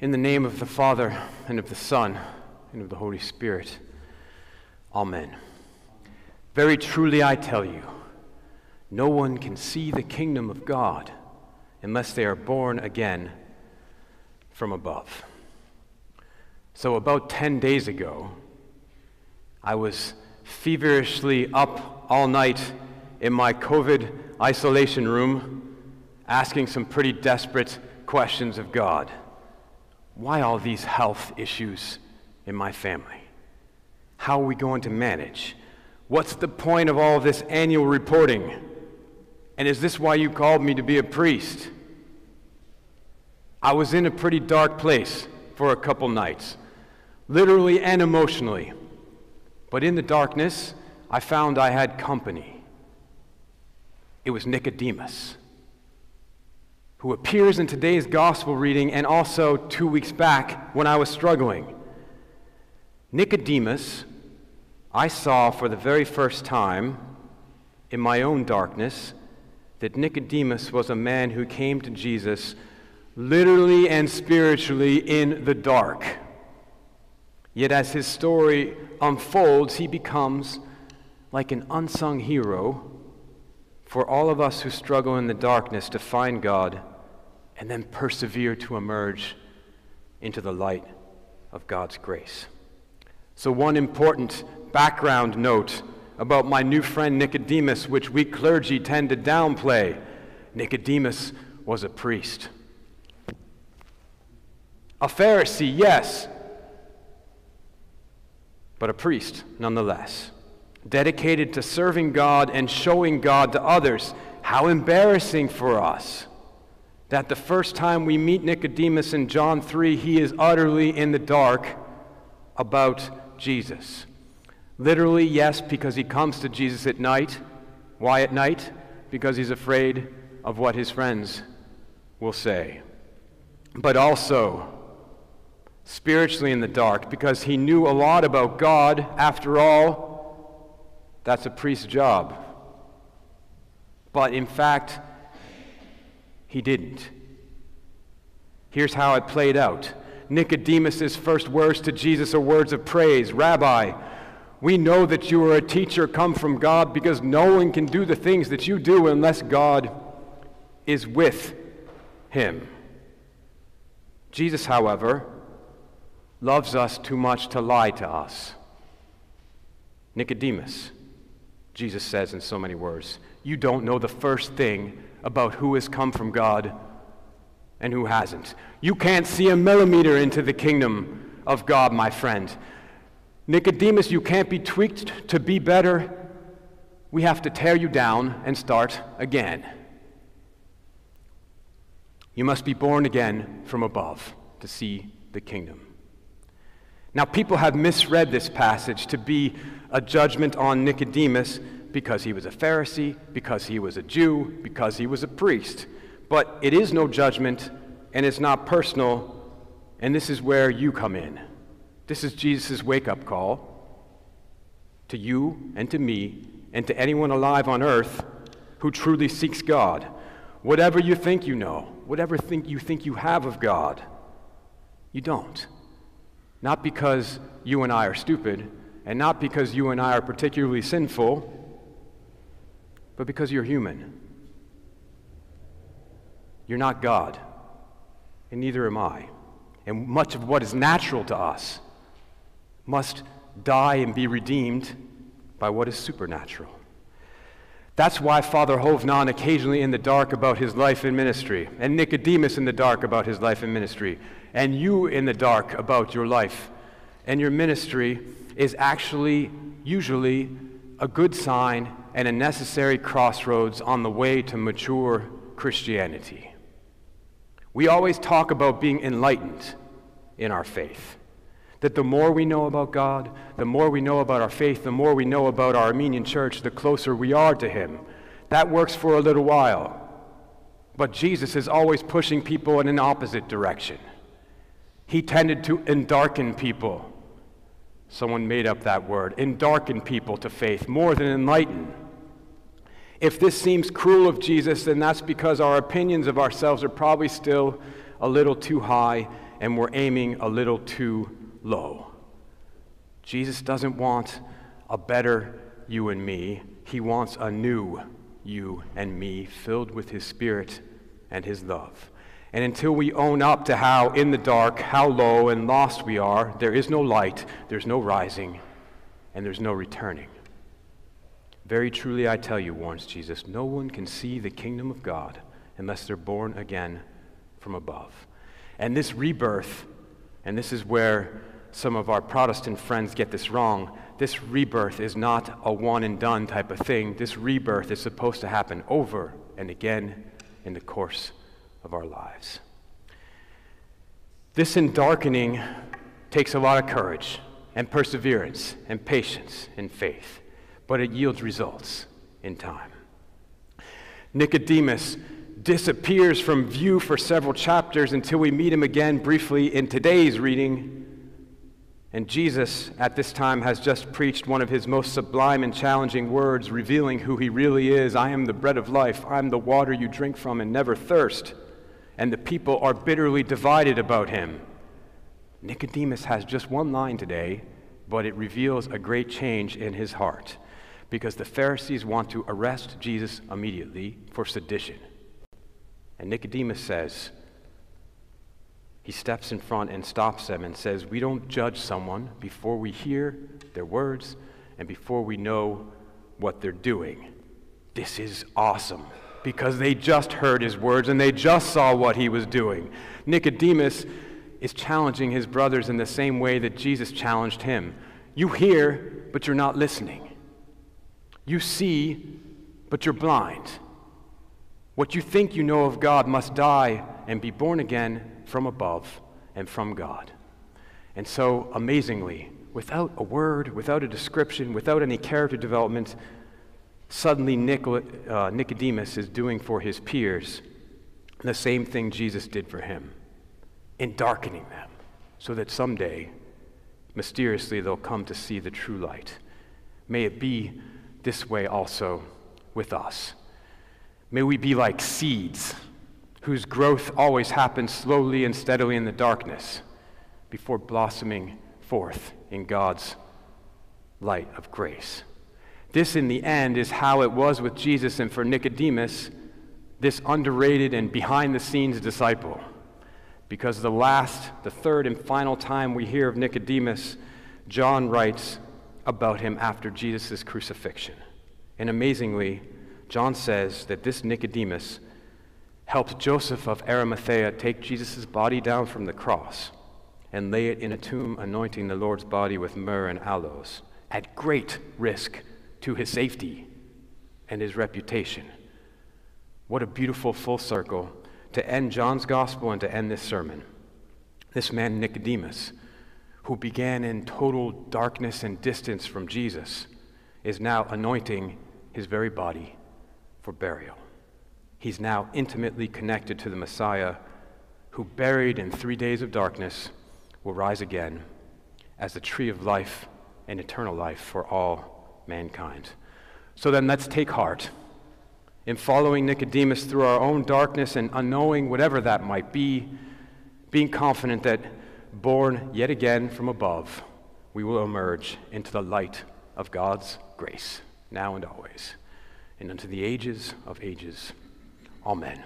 In the name of the Father, and of the Son, and of the Holy Spirit. Amen. Very truly I tell you, no one can see the kingdom of God unless they are born again from above. So, about 10 days ago, I was feverishly up all night in my COVID isolation room asking some pretty desperate questions of God. Why all these health issues in my family? How are we going to manage? What's the point of all this annual reporting? And is this why you called me to be a priest? I was in a pretty dark place for a couple nights, literally and emotionally. But in the darkness, I found I had company. It was Nicodemus who appears in today's gospel reading and also two weeks back when I was struggling. Nicodemus, I saw for the very first time in my own darkness that Nicodemus was a man who came to Jesus literally and spiritually in the dark. Yet as his story unfolds, he becomes like an unsung hero for all of us who struggle in the darkness to find God and then persevere to emerge into the light of God's grace. So, one important background note about my new friend Nicodemus, which we clergy tend to downplay Nicodemus was a priest. A Pharisee, yes, but a priest nonetheless dedicated to serving God and showing God to others. How embarrassing for us that the first time we meet Nicodemus in John 3, he is utterly in the dark about Jesus. Literally, yes, because he comes to Jesus at night. Why at night? Because he's afraid of what his friends will say. But also, spiritually in the dark, because he knew a lot about God. After all, that's a priest's job. But in fact, he didn't. Here's how it played out Nicodemus' first words to Jesus are words of praise Rabbi, we know that you are a teacher come from God because no one can do the things that you do unless God is with him. Jesus, however, loves us too much to lie to us. Nicodemus, Jesus says in so many words. You don't know the first thing about who has come from God and who hasn't. You can't see a millimeter into the kingdom of God, my friend. Nicodemus, you can't be tweaked to be better. We have to tear you down and start again. You must be born again from above to see the kingdom. Now, people have misread this passage to be a judgment on Nicodemus because he was a Pharisee, because he was a Jew, because he was a priest. But it is no judgment, and it's not personal, and this is where you come in. This is Jesus' wake up call to you and to me and to anyone alive on earth who truly seeks God. Whatever you think you know, whatever think you think you have of God, you don't. Not because you and I are stupid, and not because you and I are particularly sinful, but because you're human. You're not God, and neither am I. And much of what is natural to us must die and be redeemed by what is supernatural. That's why Father Hovnan occasionally in the dark about his life and ministry, and Nicodemus in the dark about his life and ministry, and you in the dark about your life and your ministry is actually usually a good sign and a necessary crossroads on the way to mature Christianity. We always talk about being enlightened in our faith. That the more we know about God, the more we know about our faith, the more we know about our Armenian church, the closer we are to Him. That works for a little while. But Jesus is always pushing people in an opposite direction. He tended to endarken people Someone made up that word. Endarken people to faith more than enlighten. If this seems cruel of Jesus, then that's because our opinions of ourselves are probably still a little too high and we're aiming a little too low. Jesus doesn't want a better you and me, He wants a new you and me filled with His Spirit and His love. And until we own up to how in the dark, how low and lost we are, there is no light, there's no rising, and there's no returning. Very truly I tell you, warns Jesus, no one can see the kingdom of God unless they're born again from above. And this rebirth, and this is where some of our Protestant friends get this wrong, this rebirth is not a one and done type of thing. This rebirth is supposed to happen over and again in the course of our lives. This endarkening takes a lot of courage and perseverance and patience and faith, but it yields results in time. Nicodemus disappears from view for several chapters until we meet him again briefly in today's reading. And Jesus, at this time, has just preached one of his most sublime and challenging words, revealing who he really is I am the bread of life, I'm the water you drink from and never thirst. And the people are bitterly divided about him. Nicodemus has just one line today, but it reveals a great change in his heart because the Pharisees want to arrest Jesus immediately for sedition. And Nicodemus says, he steps in front and stops them and says, We don't judge someone before we hear their words and before we know what they're doing. This is awesome because they just heard his words and they just saw what he was doing. Nicodemus is challenging his brothers in the same way that Jesus challenged him. You hear, but you're not listening. You see, but you're blind. What you think you know of God must die and be born again from above and from God. And so, amazingly, without a word, without a description, without any character development, suddenly uh, Nicodemus is doing for his peers the same thing Jesus did for him in darkening them so that someday, mysteriously, they'll come to see the true light. May it be this way also with us. May we be like seeds whose growth always happens slowly and steadily in the darkness before blossoming forth in God's light of grace. This, in the end, is how it was with Jesus and for Nicodemus, this underrated and behind the scenes disciple. Because the last, the third and final time we hear of Nicodemus, John writes about him after Jesus' crucifixion. And amazingly, John says that this Nicodemus helped Joseph of Arimathea take Jesus' body down from the cross and lay it in a tomb, anointing the Lord's body with myrrh and aloes, at great risk to his safety and his reputation. What a beautiful full circle to end John's gospel and to end this sermon. This man, Nicodemus, who began in total darkness and distance from Jesus, is now anointing his very body for burial. He's now intimately connected to the Messiah, who, buried in three days of darkness, will rise again as the tree of life and eternal life for all mankind. So then, let's take heart in following Nicodemus through our own darkness and unknowing whatever that might be, being confident that, born yet again from above, we will emerge into the light of God's grace, now and always and unto the ages of ages. Amen.